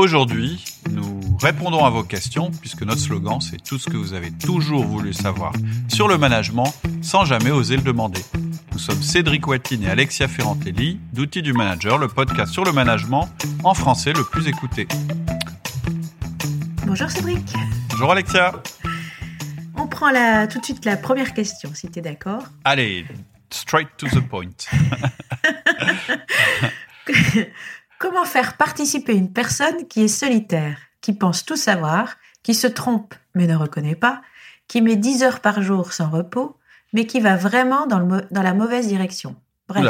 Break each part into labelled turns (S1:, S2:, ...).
S1: Aujourd'hui, nous répondons à vos questions puisque notre slogan c'est tout ce que vous avez toujours voulu savoir sur le management sans jamais oser le demander. Nous sommes Cédric Watine et Alexia Ferrantelli d'Outils du Manager, le podcast sur le management en français le plus écouté.
S2: Bonjour Cédric.
S1: Bonjour Alexia.
S2: On prend la, tout de suite la première question, si tu es d'accord.
S1: Allez, straight to the point.
S2: Comment faire participer une personne qui est solitaire, qui pense tout savoir, qui se trompe mais ne reconnaît pas, qui met 10 heures par jour sans repos, mais qui va vraiment dans, le, dans la mauvaise direction? Bref,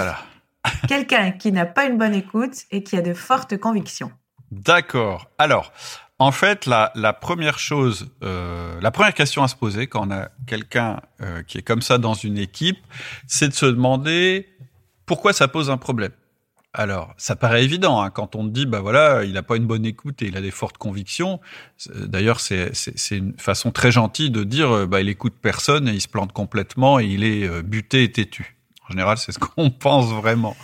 S2: quelqu'un qui n'a pas une bonne écoute et qui a de fortes convictions.
S1: D'accord. Alors, en fait, la, la première chose, euh, la première question à se poser quand on a quelqu'un euh, qui est comme ça dans une équipe, c'est de se demander pourquoi ça pose un problème. Alors, ça paraît évident hein, quand on te dit, bah voilà, il n'a pas une bonne écoute et il a des fortes convictions. D'ailleurs, c'est une façon très gentille de dire, euh, bah il écoute personne et il se plante complètement et il est euh, buté et têtu. En général, c'est ce qu'on pense vraiment.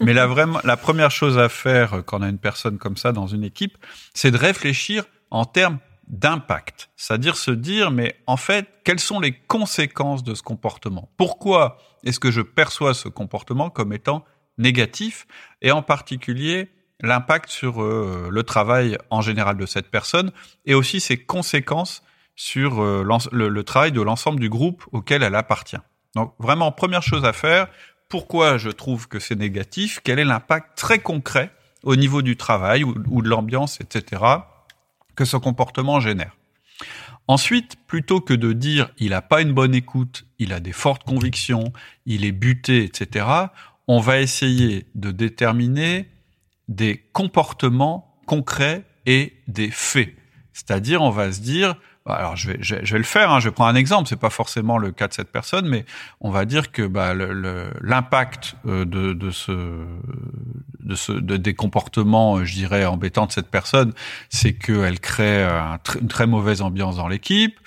S1: Mais la, vraiment, la première chose à faire quand on a une personne comme ça dans une équipe, c'est de réfléchir en termes d'impact. C'est-à-dire se dire, mais en fait, quelles sont les conséquences de ce comportement? Pourquoi est-ce que je perçois ce comportement comme étant négatif et en particulier l'impact sur euh, le travail en général de cette personne et aussi ses conséquences sur euh, le, travail de l'ensemble du groupe auquel elle appartient. Donc vraiment, première chose à faire, pourquoi je trouve que c'est négatif, quel est l'impact très concret au niveau du travail ou, ou de l'ambiance, etc., que ce comportement génère. Ensuite, plutôt que de dire il n'a pas une bonne écoute, il a des fortes convictions, il est buté, etc., on va essayer de déterminer des comportements concrets et des faits. C'est-à-dire, on va se dire, alors je vais, je, vais le faire, hein, je vais prendre un exemple, c'est pas forcément le cas de cette personne, mais on va dire que bah, l'impact euh, de, de, ce, de, ce, de, des comportements, euh, je dirais, embêtants de cette personne, c'est qu'elle crée une très mauvaise ambiance dans l'équipe.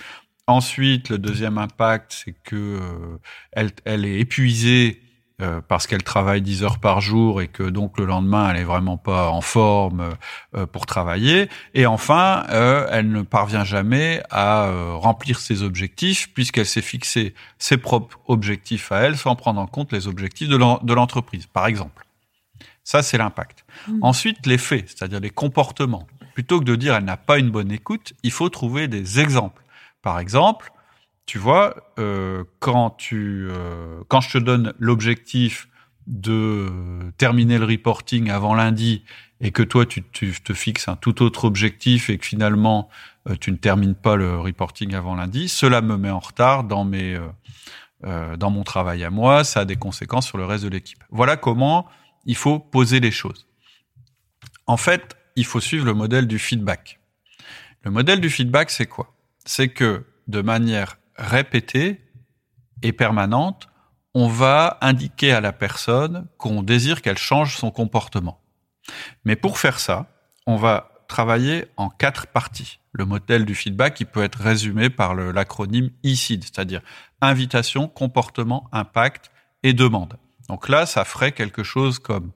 S1: Ensuite, le deuxième impact, c'est que euh, elle, elle est épuisée euh, parce qu'elle travaille 10 heures par jour et que donc le lendemain elle est vraiment pas en forme euh, pour travailler. Et enfin euh, elle ne parvient jamais à remplir ses objectifs puisqu'elle s'est fixé ses propres objectifs à elle sans prendre en compte les objectifs de l'entreprise par exemple. Ça c'est l'impact. Mmh. ensuite les faits c'est-à-dire les comportements. Plutôt que de dire elle n'a pas une bonne écoute il faut trouver des exemples. Par exemple tu vois, euh, quand tu, euh, quand je te donne l'objectif de terminer le reporting avant lundi et que toi tu, te fixes un tout autre objectif et que finalement euh, tu ne termines pas le reporting avant lundi, cela me met en retard dans mes dans mon travail à moi, ça a des conséquences sur le reste de l'équipe. Voilà comment il faut poser les choses. En fait, il faut suivre le modèle du feedback. Le modèle du feedback, c'est quoi? C'est que de manière répétée et permanente, on va indiquer à la personne qu'on désire qu'elle change son comportement. Mais pour faire ça, on va travailler en quatre parties. Le modèle du feedback qui peut être résumé par l'acronyme ICID, c'est-à-dire invitation, comportement, impact et demande. Donc là, ça ferait quelque chose comme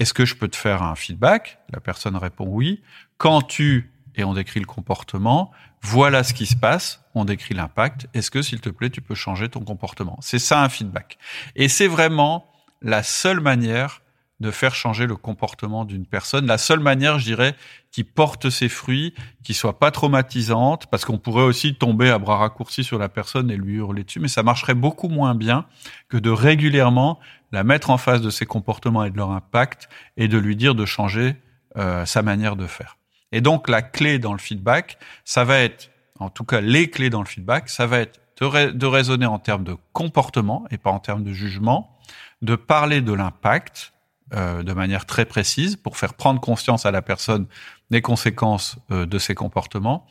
S1: est-ce que je peux te faire un feedback? La personne répond oui. Quand tu et on décrit le comportement. Voilà ce qui se passe, on décrit l'impact. Est-ce que, s'il te plaît, tu peux changer ton comportement? C'est ça un feedback. Et c'est vraiment la seule manière de faire changer le comportement d'une personne. La seule manière, je dirais, qui porte ses fruits, qui soit pas traumatisante, parce qu'on pourrait aussi tomber à bras raccourcis sur la personne et lui hurler dessus, mais ça marcherait beaucoup moins bien que de régulièrement la mettre en face de ses comportements et de leur impact et de lui dire de changer euh, sa manière de faire. Et donc la clé dans le feedback, ça va être, en tout cas les clés dans le feedback, ça va être de, raisonner en termes de comportement et pas en termes de jugement, de parler de l'impact euh, de manière très précise pour faire prendre conscience à la personne des conséquences euh, de ses comportements.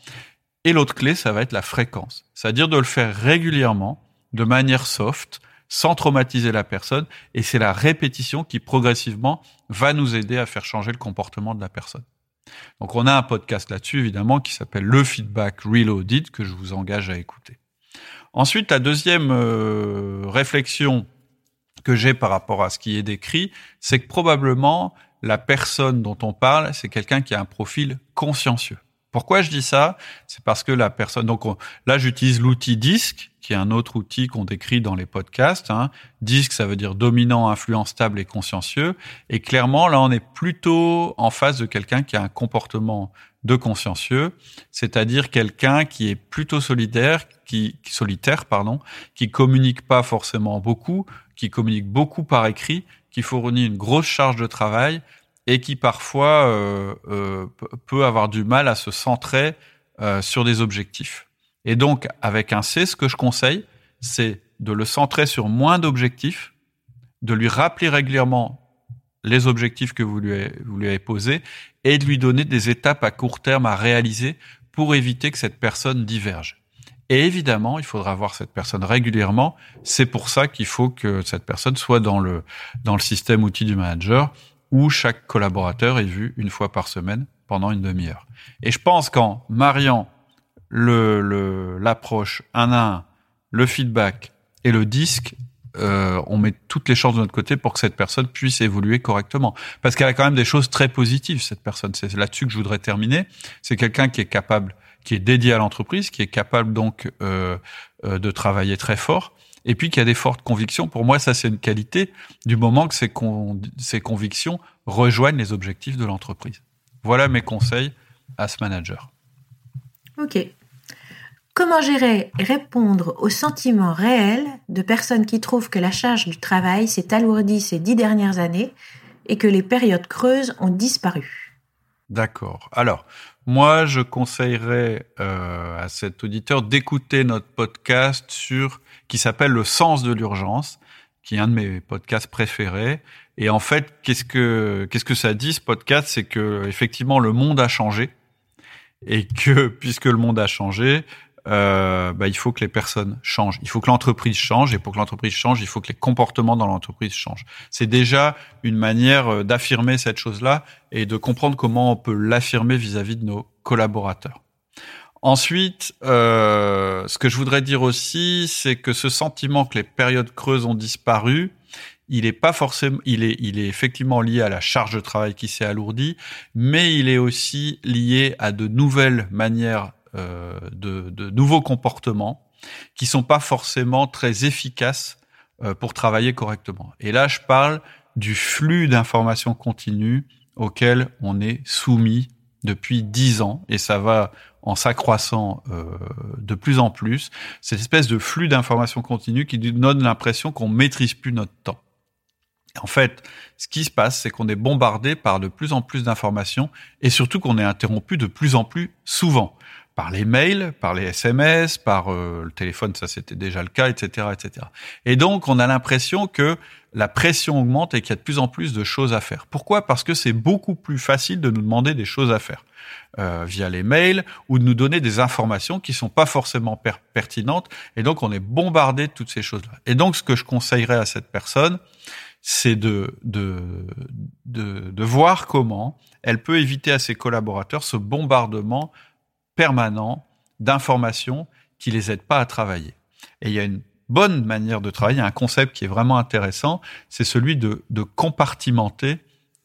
S1: Et l'autre clé, ça va être la fréquence, c'est-à-dire de le faire régulièrement, de manière soft, sans traumatiser la personne. Et c'est la répétition qui progressivement va nous aider à faire changer le comportement de la personne. Donc on a un podcast là-dessus, évidemment, qui s'appelle Le Feedback Reloaded, que je vous engage à écouter. Ensuite, la deuxième euh, réflexion que j'ai par rapport à ce qui est décrit, c'est que probablement la personne dont on parle, c'est quelqu'un qui a un profil consciencieux. Pourquoi je dis ça? C'est parce que la personne. Donc là, j'utilise l'outil DISC, qui est un autre outil qu'on décrit dans les podcasts. Hein. DISC, ça veut dire dominant, influent, stable et consciencieux. Et clairement, là, on est plutôt en face de quelqu'un qui a un comportement de consciencieux, c'est-à-dire quelqu'un qui est plutôt solidaire, qui, solitaire, pardon, qui communique pas forcément beaucoup, qui communique beaucoup par écrit, qui fournit une grosse charge de travail et qui parfois euh, euh, peut avoir du mal à se centrer euh, sur des objectifs. Et donc, avec un C, ce que je conseille, c'est de le centrer sur moins d'objectifs, de lui rappeler régulièrement les objectifs que vous lui, avez, vous lui avez posés et de lui donner des étapes à court terme à réaliser pour éviter que cette personne diverge. Et évidemment, il faudra voir cette personne régulièrement. C'est pour ça qu'il faut que cette personne soit dans le, dans le système outil du manager où chaque collaborateur est vu une fois par semaine pendant une demi-heure. Et je pense qu'en mariant le, l'approche un à un, le feedback et le disque, euh, on met toutes les chances de notre côté pour que cette personne puisse évoluer correctement. Parce qu'elle a quand même des choses très positives, cette personne. C'est là-dessus que je voudrais terminer. C'est quelqu'un qui est capable, qui est dédié à l'entreprise, qui est capable donc euh, euh, de travailler très fort, et puis qui a des fortes convictions. Pour moi, ça c'est une qualité du moment que ces, ces convictions rejoignent les objectifs de l'entreprise. Voilà mes conseils à ce manager.
S2: Ok. Comment gérer et répondre aux sentiments réels de personnes qui trouvent que la charge du travail s'est alourdie ces dix dernières années et que les périodes creuses ont disparu?
S1: D'accord. Alors, moi, je conseillerais euh, à cet auditeur d'écouter notre podcast sur qui s'appelle Le sens de l'urgence, qui est un de mes podcasts préférés. Et en fait, qu'est-ce que qu'est-ce que ça dit ce podcast? C'est que effectivement le monde a changé et que puisque le monde a changé, euh, bah, il faut que les personnes changent. Il faut que l'entreprise change. Et pour que l'entreprise change, il faut que les comportements dans l'entreprise changent. C'est déjà une manière euh, d'affirmer cette chose-là et de comprendre comment on peut l'affirmer vis-à-vis de nos collaborateurs. Ensuite, euh, ce que je voudrais dire aussi, c'est que ce sentiment que les périodes creuses ont disparu, il est pas forcément, il est, il est effectivement lié à la charge de travail qui s'est alourdie, mais il est aussi lié à de nouvelles manières euh, de, de, nouveaux comportements qui sont pas forcément très efficaces euh, pour travailler correctement. Et là, je parle du flux d'informations continues auquel on est soumis depuis dix ans, et ça va en s'accroissant euh, de plus en plus, cette espèce de flux d'informations continues qui donne l'impression qu'on maîtrise plus notre temps. En fait, ce qui se passe, c'est qu'on est bombardé par de plus en plus d'informations et surtout qu'on est interrompu de plus en plus souvent par les mails, par les SMS, par euh, le téléphone, ça c'était déjà le cas, etc., etc. Et donc on a l'impression que la pression augmente et qu'il y a de plus en plus de choses à faire. Pourquoi? Parce que c'est beaucoup plus facile de nous demander des choses à faire euh, via les mails ou de nous donner des informations qui sont pas forcément pertinentes. Et donc on est bombardé de toutes ces choses-là. Et donc ce que je conseillerais à cette personne, c'est de, de, de, de voir comment elle peut éviter à ses collaborateurs ce bombardement permanent d'informations qui les aident pas à travailler. Et il y a une bonne manière de travailler, un concept qui est vraiment intéressant, c'est celui de, de compartimenter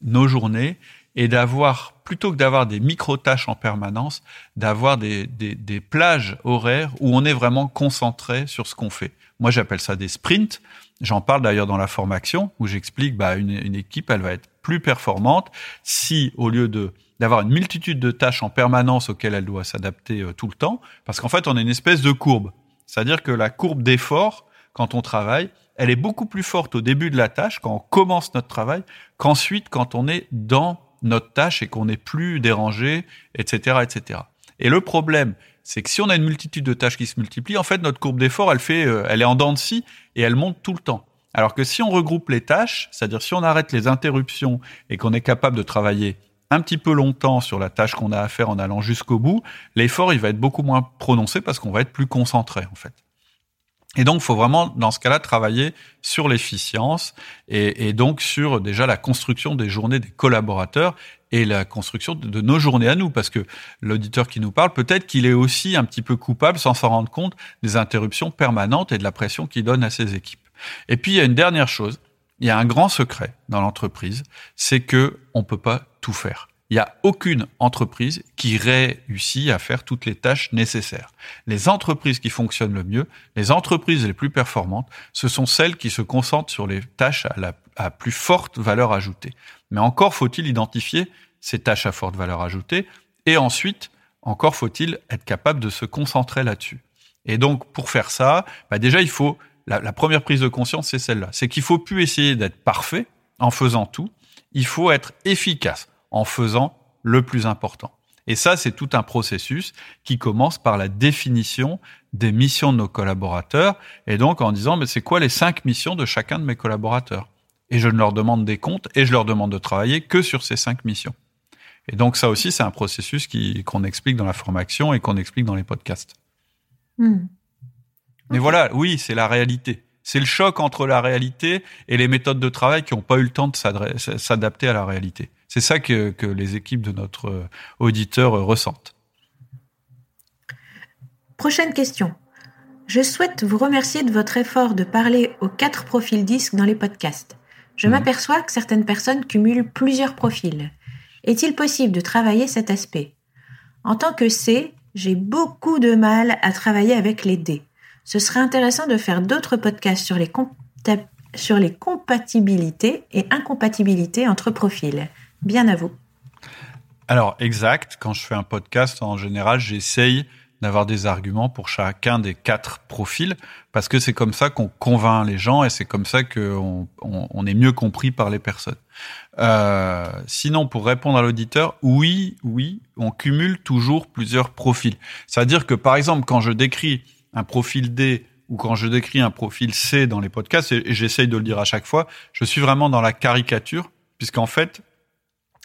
S1: nos journées et d'avoir, plutôt que d'avoir des micro-tâches en permanence, d'avoir des, des, des, plages horaires où on est vraiment concentré sur ce qu'on fait. Moi, j'appelle ça des sprints. J'en parle d'ailleurs dans la formation où j'explique, bah, une, une équipe, elle va être plus performante si, au lieu de d'avoir une multitude de tâches en permanence auxquelles elle doit s'adapter euh, tout le temps, parce qu'en fait, on a une espèce de courbe. C'est-à-dire que la courbe d'effort, quand on travaille, elle est beaucoup plus forte au début de la tâche, quand on commence notre travail, qu'ensuite quand on est dans notre tâche et qu'on n'est plus dérangé, etc., etc. Et le problème, c'est que si on a une multitude de tâches qui se multiplient, en fait, notre courbe d'effort, elle fait, euh, elle est en dents de scie et elle monte tout le temps. Alors que si on regroupe les tâches, c'est-à-dire si on arrête les interruptions et qu'on est capable de travailler un petit peu longtemps sur la tâche qu'on a à faire en allant jusqu'au bout, l'effort il va être beaucoup moins prononcé parce qu'on va être plus concentré en fait. Et donc, il faut vraiment, dans ce cas-là, travailler sur l'efficience et, donc sur déjà la construction des journées des collaborateurs et la construction de, de nos journées à nous, parce que l'auditeur qui nous parle, peut-être qu'il est aussi un petit peu coupable, sans s'en rendre compte, des interruptions permanentes et de la pression qu'il donne à ses équipes. Et puis, il y a une dernière chose, il y a un grand secret dans l'entreprise, c'est que on peut pas tout faire. Il n'y a aucune entreprise qui réussit à faire toutes les tâches nécessaires. Les entreprises qui fonctionnent le mieux, les entreprises les plus performantes, ce sont celles qui se concentrent sur les tâches à la plus forte valeur ajoutée. Mais encore faut-il identifier ces tâches à forte valeur ajoutée et ensuite, encore faut-il être capable de se concentrer là-dessus. Et donc, pour faire ça, bah déjà, il faut la, première prise de conscience, c'est celle-là. C'est qu'il faut plus essayer d'être parfait en faisant tout. Il faut être efficace en faisant le plus important. Et ça, c'est tout un processus qui commence par la définition des missions de nos collaborateurs et donc en disant, mais c'est quoi les cinq missions de chacun de mes collaborateurs? Et je ne leur demande des comptes et je leur demande de travailler que sur ces cinq missions. Et donc ça aussi, c'est un processus qu'on explique dans la formation et qu'on explique dans les podcasts.
S2: Hmm.
S1: Mais voilà, oui, c'est la réalité. C'est le choc entre la réalité et les méthodes de travail qui n'ont pas eu le temps de s'adapter à la réalité. C'est ça que, que, les équipes de notre euh, auditeur euh, ressentent.
S2: Prochaine question. Je souhaite vous remercier de votre effort de parler aux quatre profils disques dans les podcasts. Je
S1: Mhm.
S2: m'aperçois que certaines personnes cumulent plusieurs profils. Est-il possible de travailler cet aspect? En tant que C, j'ai beaucoup de mal à travailler avec les D. Ce serait intéressant de faire d'autres podcasts sur les, sur les compatibilités et incompatibilités entre profils. Bien à vous.
S1: Alors, exact. Quand je fais un podcast, en général, j'essaye d'avoir des arguments pour chacun des quatre profils, parce que c'est comme ça qu'on convainc les gens et c'est comme ça qu'on on, on est mieux compris par les personnes. Euh, sinon, pour répondre à l'auditeur, oui, oui, on cumule toujours plusieurs profils. C'est-à-dire que, par exemple, quand je décris un profil D ou quand je décris un profil C dans les podcasts, et, j'essaye de le dire à chaque fois, je suis vraiment dans la caricature, puisqu'en fait,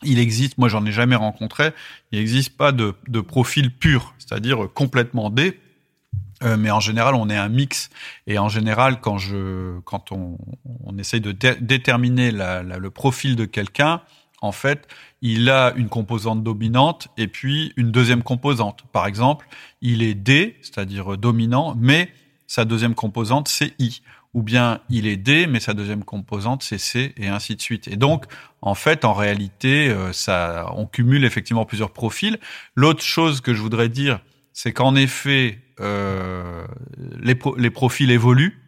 S1: il existe, moi j'en ai jamais rencontré, il n'existe pas de, de profil pur, c'est-à-dire complètement D, euh, mais en général on est un mix. Et en général, quand je, quand on, on essaye de dé déterminer le profil de quelqu'un, en fait, il a une composante dominante et puis une deuxième composante. Par exemple, il est D, c'est-à-dire dominant, mais sa deuxième composante c'est I ou bien il est D, mais sa deuxième composante c'est C, et ainsi de suite. Et donc, en fait, en réalité, euh, ça, on cumule effectivement plusieurs profils. L'autre chose que je voudrais dire, c'est qu'en effet, euh, les, pro les profils évoluent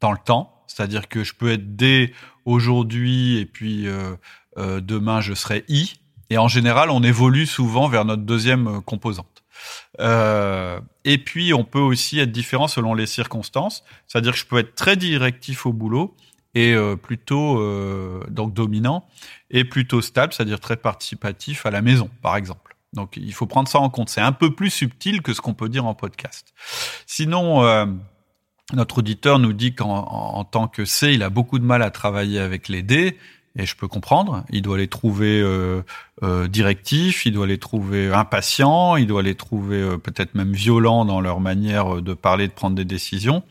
S1: dans le temps. C'est-à-dire que je peux être D aujourd'hui et puis euh, euh, demain je serai I. Et en général, on évolue souvent vers notre deuxième composante. Euh, et puis, on peut aussi être différent selon les circonstances. C'est-à-dire que je peux être très directif au boulot et euh, plutôt euh, donc dominant et plutôt stable, c'est-à-dire très participatif à la maison, par exemple. Donc, il faut prendre ça en compte. C'est un peu plus subtil que ce qu'on peut dire en podcast. Sinon, euh, notre auditeur nous dit qu'en en, en tant que C, il a beaucoup de mal à travailler avec les D. Et je peux comprendre. Il doit les trouver euh, euh, directifs, il doit les trouver impatients, il doit les trouver euh, peut-être même violents dans leur manière de parler, de prendre des décisions.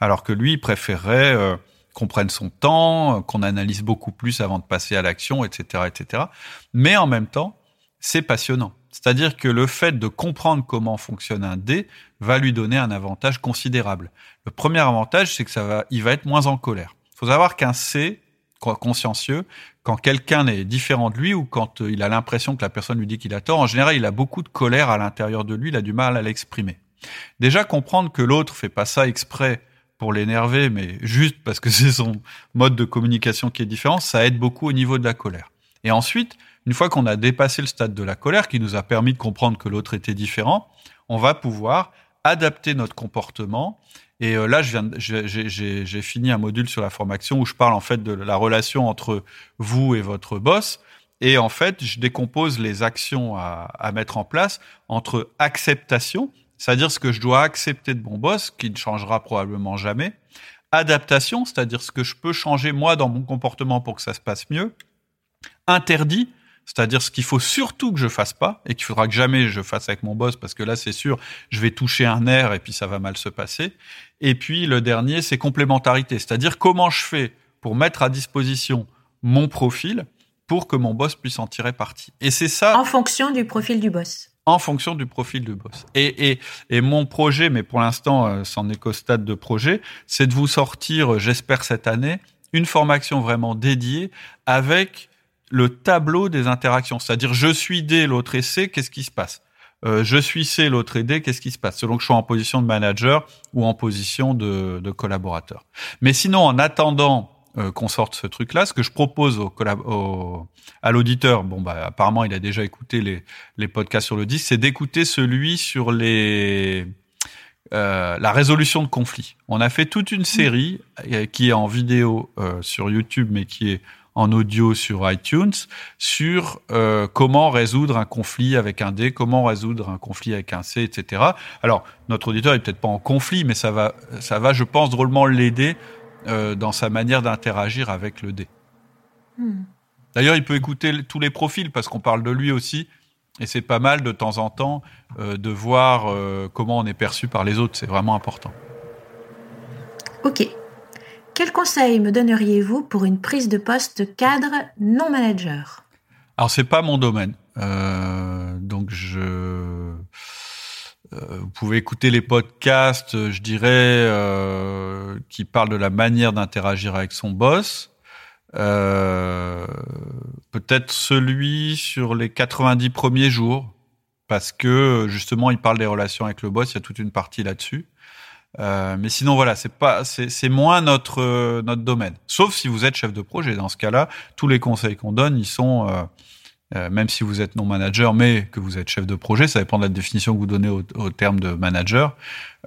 S1: Alors que lui, il préférerait qu'on prenne son temps, qu'on analyse beaucoup plus avant de passer à l'action, etc., etc. Mais en même temps, c'est passionnant. C'est-à-dire que le fait de comprendre comment fonctionne un dé va lui donner un avantage considérable. Le premier avantage, c'est que ça va, il va être moins en colère. Il faut savoir qu'un C, consciencieux, quand quelqu'un est différent de lui ou quand il a l'impression que la personne lui dit qu'il a tort, en général, il a beaucoup de colère à l'intérieur de lui, il a du mal à l'exprimer. Déjà comprendre que l'autre fait pas ça exprès pour l'énerver, mais juste parce que c'est son mode de communication qui est différent, ça aide beaucoup au niveau de la colère. Et ensuite, une fois qu'on a dépassé le stade de la colère, qui nous a permis de comprendre que l'autre était différent, on va pouvoir adapter notre comportement et euh, là, j'ai fini un module sur la formation où je parle en fait de la relation entre vous et votre boss. Et en fait, je décompose les actions à, à mettre en place entre acceptation, c'est-à-dire ce que je dois accepter de mon boss, qui ne changera probablement jamais, adaptation, c'est-à-dire ce que je peux changer moi dans mon comportement pour que ça se passe mieux, interdit, c'est-à-dire ce qu'il faut surtout que je fasse pas et qu'il faudra que jamais je fasse avec mon boss parce que là c'est sûr je vais toucher un nerf et puis ça va mal se passer. Et puis le dernier c'est complémentarité, c'est-à-dire comment je fais pour mettre à disposition mon profil pour que mon boss puisse en tirer parti. Et c'est ça
S2: en fonction du profil du boss.
S1: En fonction du profil du boss. Et, et, et mon projet, mais pour l'instant, euh, c'en est qu'au stade de projet, c'est de vous sortir, j'espère cette année, une formation vraiment dédiée avec le tableau des interactions. C'est-à-dire, je suis D, l'autre est C, qu'est-ce qui se passe? Euh, Je suis C, l'autre est D, qu'est-ce qui se passe? Selon que je sois en position de manager ou en position de, de collaborateur. Mais sinon, en attendant euh, qu'on sorte ce truc-là, ce que je propose au, au à l'auditeur, bon bah apparemment il a déjà écouté les, les podcasts sur le disque, c'est d'écouter celui sur les euh, la résolution de conflits. On a fait toute une série euh, qui est en vidéo euh, sur YouTube, mais qui est en audio sur iTunes, sur comment résoudre un conflit avec un D, comment résoudre un conflit avec un C, etc. Alors, notre auditeur est peut-être pas en conflit, mais ça va, ça va, je pense, drôlement l'aider dans sa manière d'interagir avec le D. Hmm. D'ailleurs, il peut écouter tous les profils parce qu'on parle de lui aussi. Et c'est pas mal de temps en temps euh, de voir euh, comment on est perçu par les autres. C'est vraiment important.
S2: Ok. Quel conseil me donneriez-vous pour une prise de poste cadre non manager?
S1: Alors c'est pas mon domaine, euh, donc je. vous pouvez écouter les podcasts, je dirais, qui parlent de la manière d'interagir avec son boss. Euh, peut-être celui sur les 90 premiers jours, parce que justement, il parle des relations avec le boss. Il y a toute une partie là-dessus. Euh, mais sinon, voilà, c'est pas, c'est moins notre notre domaine. Sauf si vous êtes chef de projet. Dans ce cas-là, tous les conseils qu'on donne, ils sont euh, euh, même si vous êtes non manager, mais que vous êtes chef de projet, ça dépend de la définition que vous donnez au, terme de manager.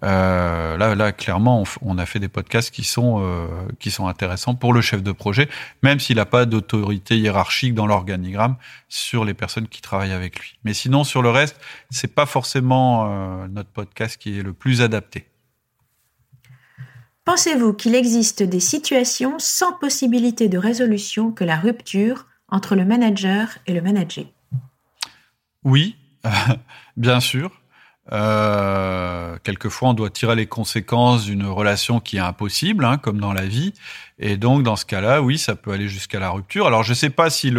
S1: Euh, là, là, clairement, on, a fait des podcasts qui sont euh, qui sont intéressants pour le chef de projet, même s'il n'a pas d'autorité hiérarchique dans l'organigramme sur les personnes qui travaillent avec lui. Mais sinon, sur le reste, c'est pas forcément euh, notre podcast qui est le plus adapté.
S2: Pensez-vous qu'il existe des situations sans possibilité de résolution que la rupture entre le manager et le manager?
S1: Oui, bien sûr. Euh, quelquefois, on doit tirer les conséquences d'une relation qui est impossible, hein, comme dans la vie. Et donc, dans ce cas-là, oui, ça peut aller jusqu'à la rupture. Alors, je ne sais pas si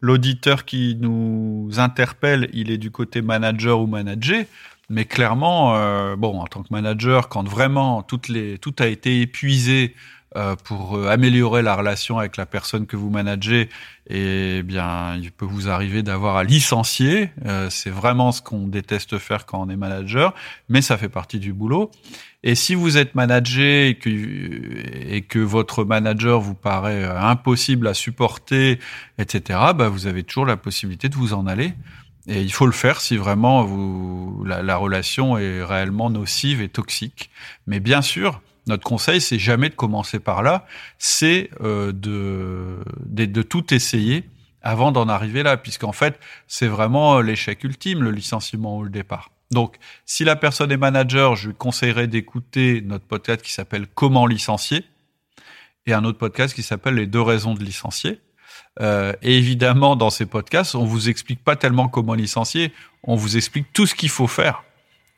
S1: l'auditeur qui nous interpelle, il est du côté manager ou manager, mais clairement, euh, bon, en tant que manager, quand vraiment toutes les tout a été épuisé euh, pour euh, améliorer la relation avec la personne que vous managez, eh bien, il peut vous arriver d'avoir à licencier. Euh, c'est vraiment ce qu'on déteste faire quand on est manager, mais ça fait partie du boulot. Et si vous êtes manager et que, et que votre manager vous paraît impossible à supporter, etc., bah, vous avez toujours la possibilité de vous en aller. Et il faut le faire si vraiment vous, la, la relation est réellement nocive et toxique. Mais bien sûr, notre conseil, c'est jamais de commencer par là, c'est euh, de, de, tout essayer avant d'en arriver là, puisqu'en fait, c'est vraiment l'échec ultime, le licenciement ou le départ. Donc, si la personne est manager, je lui conseillerais d'écouter notre podcast qui s'appelle Comment licencier et un autre podcast qui s'appelle Les deux raisons de licencier. Euh, et évidemment, dans ces podcasts, on vous explique pas tellement comment licencier, on vous explique tout ce qu'il faut faire,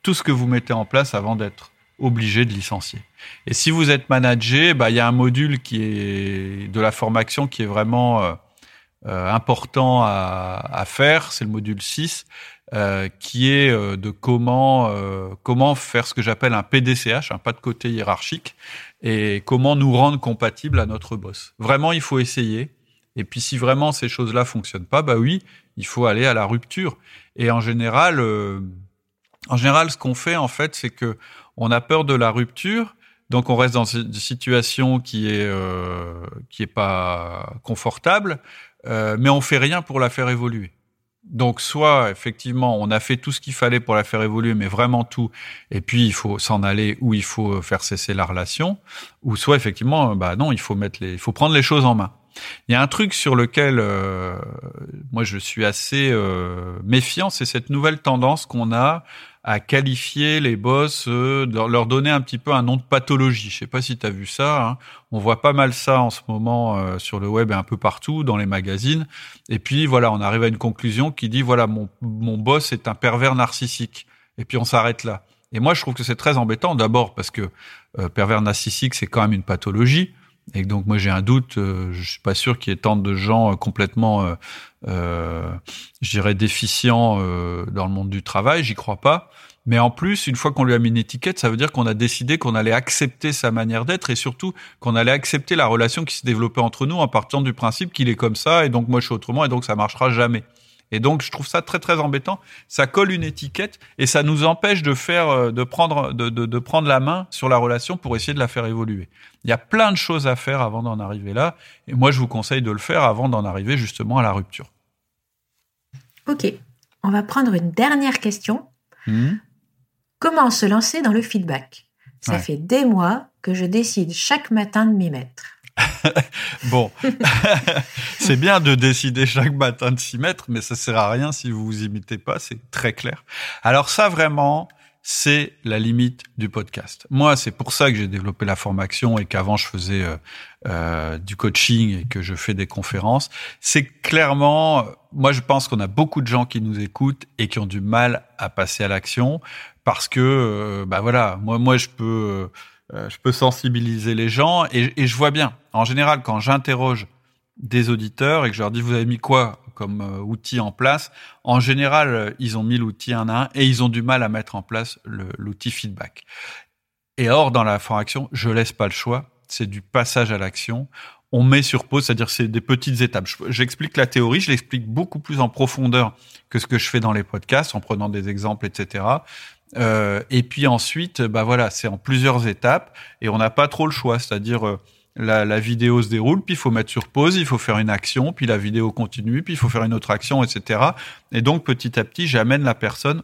S1: tout ce que vous mettez en place avant d'être obligé de licencier. Et si vous êtes manager, bah, il y a un module qui est de la formation qui est vraiment euh, euh, important à, à faire, c'est le module 6, euh, qui est euh, de comment euh, comment faire ce que j'appelle un PDCH, un pas de côté hiérarchique, et comment nous rendre compatibles à notre boss. Vraiment, il faut essayer. Et puis, si vraiment ces choses-là fonctionnent pas, bah oui, il faut aller à la rupture. Et en général, en général, ce qu'on fait en fait, c'est que on a peur de la rupture, donc on reste dans une situation qui est euh, qui est pas confortable, euh, mais on fait rien pour la faire évoluer. Donc soit effectivement on a fait tout ce qu'il fallait pour la faire évoluer, mais vraiment tout, et puis il faut s'en aller ou il faut faire cesser la relation, ou soit effectivement bah non il faut mettre les, il faut prendre les choses en main. Il y a un truc sur lequel euh, moi je suis assez euh, méfiant, c'est cette nouvelle tendance qu'on a à qualifier les boss, euh, leur donner un petit peu un nom de pathologie. Je sais pas si tu as vu ça. Hein. On voit pas mal ça en ce moment euh, sur le web et un peu partout dans les magazines. Et puis voilà, on arrive à une conclusion qui dit voilà mon mon boss est un pervers narcissique. Et puis on s'arrête là. Et moi je trouve que c'est très embêtant. D'abord parce que euh, pervers narcissique c'est quand même une pathologie. Et donc moi j'ai un doute, euh, je suis pas sûr qu'il y ait tant de gens euh, complètement, euh, euh, je dirais, déficients euh, dans le monde du travail, j'y crois pas. Mais en plus, une fois qu'on lui a mis une étiquette, ça veut dire qu'on a décidé qu'on allait accepter sa manière d'être et surtout qu'on allait accepter la relation qui s'est développée entre nous en partant du principe qu'il est comme ça et donc moi je suis autrement et donc ça marchera jamais. Et donc, je trouve ça très très embêtant. Ça colle une étiquette et ça nous empêche de faire, euh, de prendre, de, de, de prendre la main sur la relation pour essayer de la faire évoluer. Il y a plein de choses à faire avant d'en arriver là. Et moi, je vous conseille de le faire avant d'en arriver justement à la rupture.
S2: Ok, on va prendre une dernière question.
S1: Mmh.
S2: Comment se lancer dans le feedback? Ça
S1: Ouais.
S2: fait des mois que je décide chaque matin de m'y mettre.
S1: Bon, c'est bien de décider chaque matin de s'y mettre, mais ça sert à rien si vous vous imitez pas, c'est très clair. Alors ça vraiment, c'est la limite du podcast. Moi, c'est pour ça que j'ai développé la formation et qu'avant je faisais euh, euh, du coaching et que je fais des conférences. C'est clairement, moi je pense qu'on a beaucoup de gens qui nous écoutent et qui ont du mal à passer à l'action parce que, euh, bah voilà, moi, moi je peux. Euh, je peux sensibiliser les gens et, je vois bien. En général, quand j'interroge des auditeurs et que je leur dis vous avez mis quoi comme euh, outil en place, en général, euh, ils ont mis l'outil un à un et ils ont du mal à mettre en place l'outil feedback. Et or, dans la formation, je laisse pas le choix. C'est du passage à l'action. On met sur pause, c'est-à-dire c'est des petites étapes. Je- J'explique la théorie, je l'explique beaucoup plus en profondeur que ce que je fais dans les podcasts, en prenant des exemples, etc. Euh, et puis ensuite, bah voilà, c'est en plusieurs étapes et on n'a pas trop le choix. C'est-à-dire euh, la, la vidéo se déroule, puis il faut mettre sur pause, il faut faire une action, puis la vidéo continue, puis il faut faire une autre action, etc. Et donc petit à petit, j'amène la personne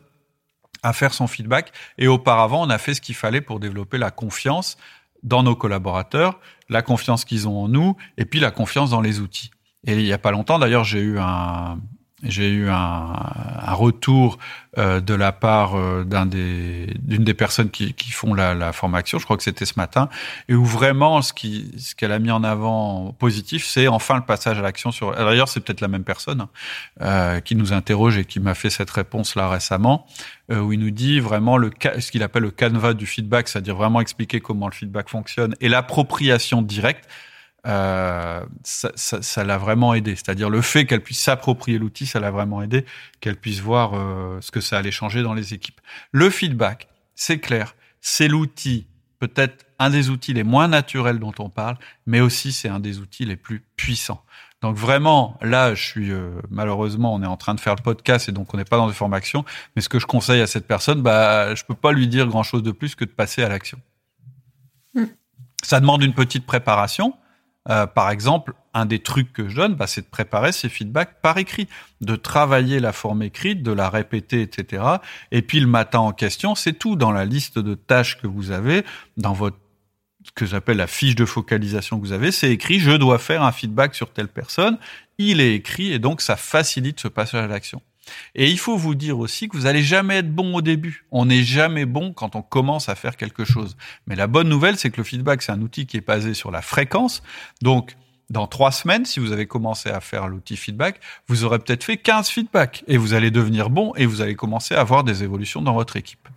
S1: à faire son feedback. Et auparavant, on a fait ce qu'il fallait pour développer la confiance dans nos collaborateurs, la confiance qu'ils ont en nous, et puis la confiance dans les outils. Et il y a pas longtemps, d'ailleurs, j'ai eu un j'ai eu un, un retour euh, de la part euh, des d'une des personnes qui, qui font la, la formation, je crois que c'était ce matin, et où vraiment ce qui ce qu'elle a mis en avant positif, c'est enfin le passage à l'action sur. D'ailleurs, c'est peut-être la même personne hein, euh, qui nous interroge et qui m'a fait cette réponse là récemment, euh, où il nous dit vraiment le ce qu'il appelle le canevas du feedback, c'est-à-dire vraiment expliquer comment le feedback fonctionne et l'appropriation directe. Euh, ça, l'a vraiment aidé. C'est-à-dire le fait qu'elle puisse s'approprier l'outil, ça l'a vraiment aidé, qu'elle puisse voir euh, ce que ça allait changer dans les équipes. Le feedback, c'est clair, c'est l'outil, peut-être un des outils les moins naturels dont on parle, mais aussi c'est un des outils les plus puissants. Donc vraiment, là, je suis euh, malheureusement, on est en train de faire le podcast et donc on n'est pas dans des formations. Mais ce que je conseille à cette personne, bah, je peux pas lui dire grand chose de plus que de passer à l'action.
S2: Mm.
S1: Ça demande une petite préparation. Euh, par exemple, un des trucs que je donne, bah, c'est de préparer ces feedbacks par écrit, de travailler la forme écrite, de la répéter, etc. Et puis le matin en question, c'est tout dans la liste de tâches que vous avez, dans votre ce que j'appelle la fiche de focalisation que vous avez, c'est écrit je dois faire un feedback sur telle personne. Il est écrit et donc ça facilite ce passage à l'action. Et il faut vous dire aussi que vous allez jamais être bon au début. On n'est jamais bon quand on commence à faire quelque chose. Mais la bonne nouvelle, c'est que le feedback, c'est un outil qui est basé sur la fréquence. Donc, dans trois semaines, si vous avez commencé à faire l'outil feedback, vous aurez peut-être fait 15 feedbacks et vous allez devenir bon et vous allez commencer à avoir des évolutions dans votre équipe.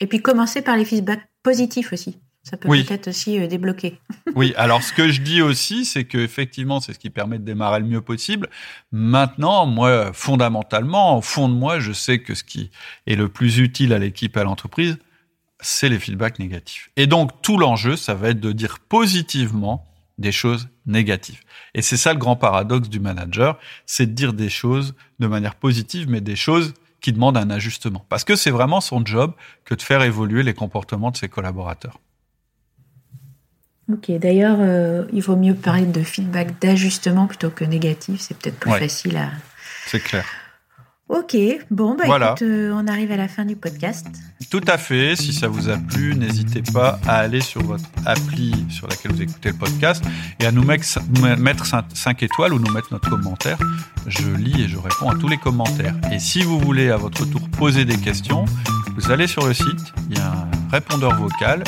S2: Et puis commencer par les feedbacks positifs aussi. Ça peut
S1: Oui.
S2: peut-être aussi euh, débloquer.
S1: Oui, alors ce que je dis aussi, c'est que effectivement, c'est ce qui permet de démarrer le mieux possible. Maintenant, moi, fondamentalement, au fond de moi, je sais que ce qui est le plus utile à l'équipe, à l'entreprise, c'est les feedbacks négatifs. Et donc, tout l'enjeu, ça va être de dire positivement des choses négatives. Et c'est ça le grand paradoxe du manager, c'est de dire des choses de manière positive, mais des choses qui demandent un ajustement. Parce que c'est vraiment son job que de faire évoluer les comportements de ses collaborateurs.
S2: Ok, d'ailleurs, euh, il vaut mieux parler de feedback d'ajustement plutôt que négatif. C'est peut-être plus
S1: Ouais.
S2: facile à.
S1: C'est clair.
S2: Ok, bon, bah
S1: Voilà.
S2: écoute, euh, on arrive à la fin du podcast.
S1: Tout à fait. Si ça vous a plu, n'hésitez pas à aller sur votre appli sur laquelle vous écoutez le podcast et à nous mettre 5 étoiles ou nous mettre notre commentaire. Je lis et je réponds à tous les commentaires. Et si vous voulez à votre tour poser des questions, vous allez sur le site, il y a un répondeur vocal,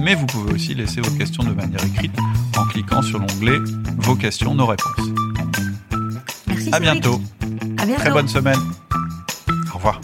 S1: mais vous pouvez aussi laisser vos questions de manière écrite en cliquant sur l'onglet Vos questions, nos réponses.
S2: Merci.
S1: À bientôt.
S2: À bientôt.
S1: Très bonne semaine. Au revoir.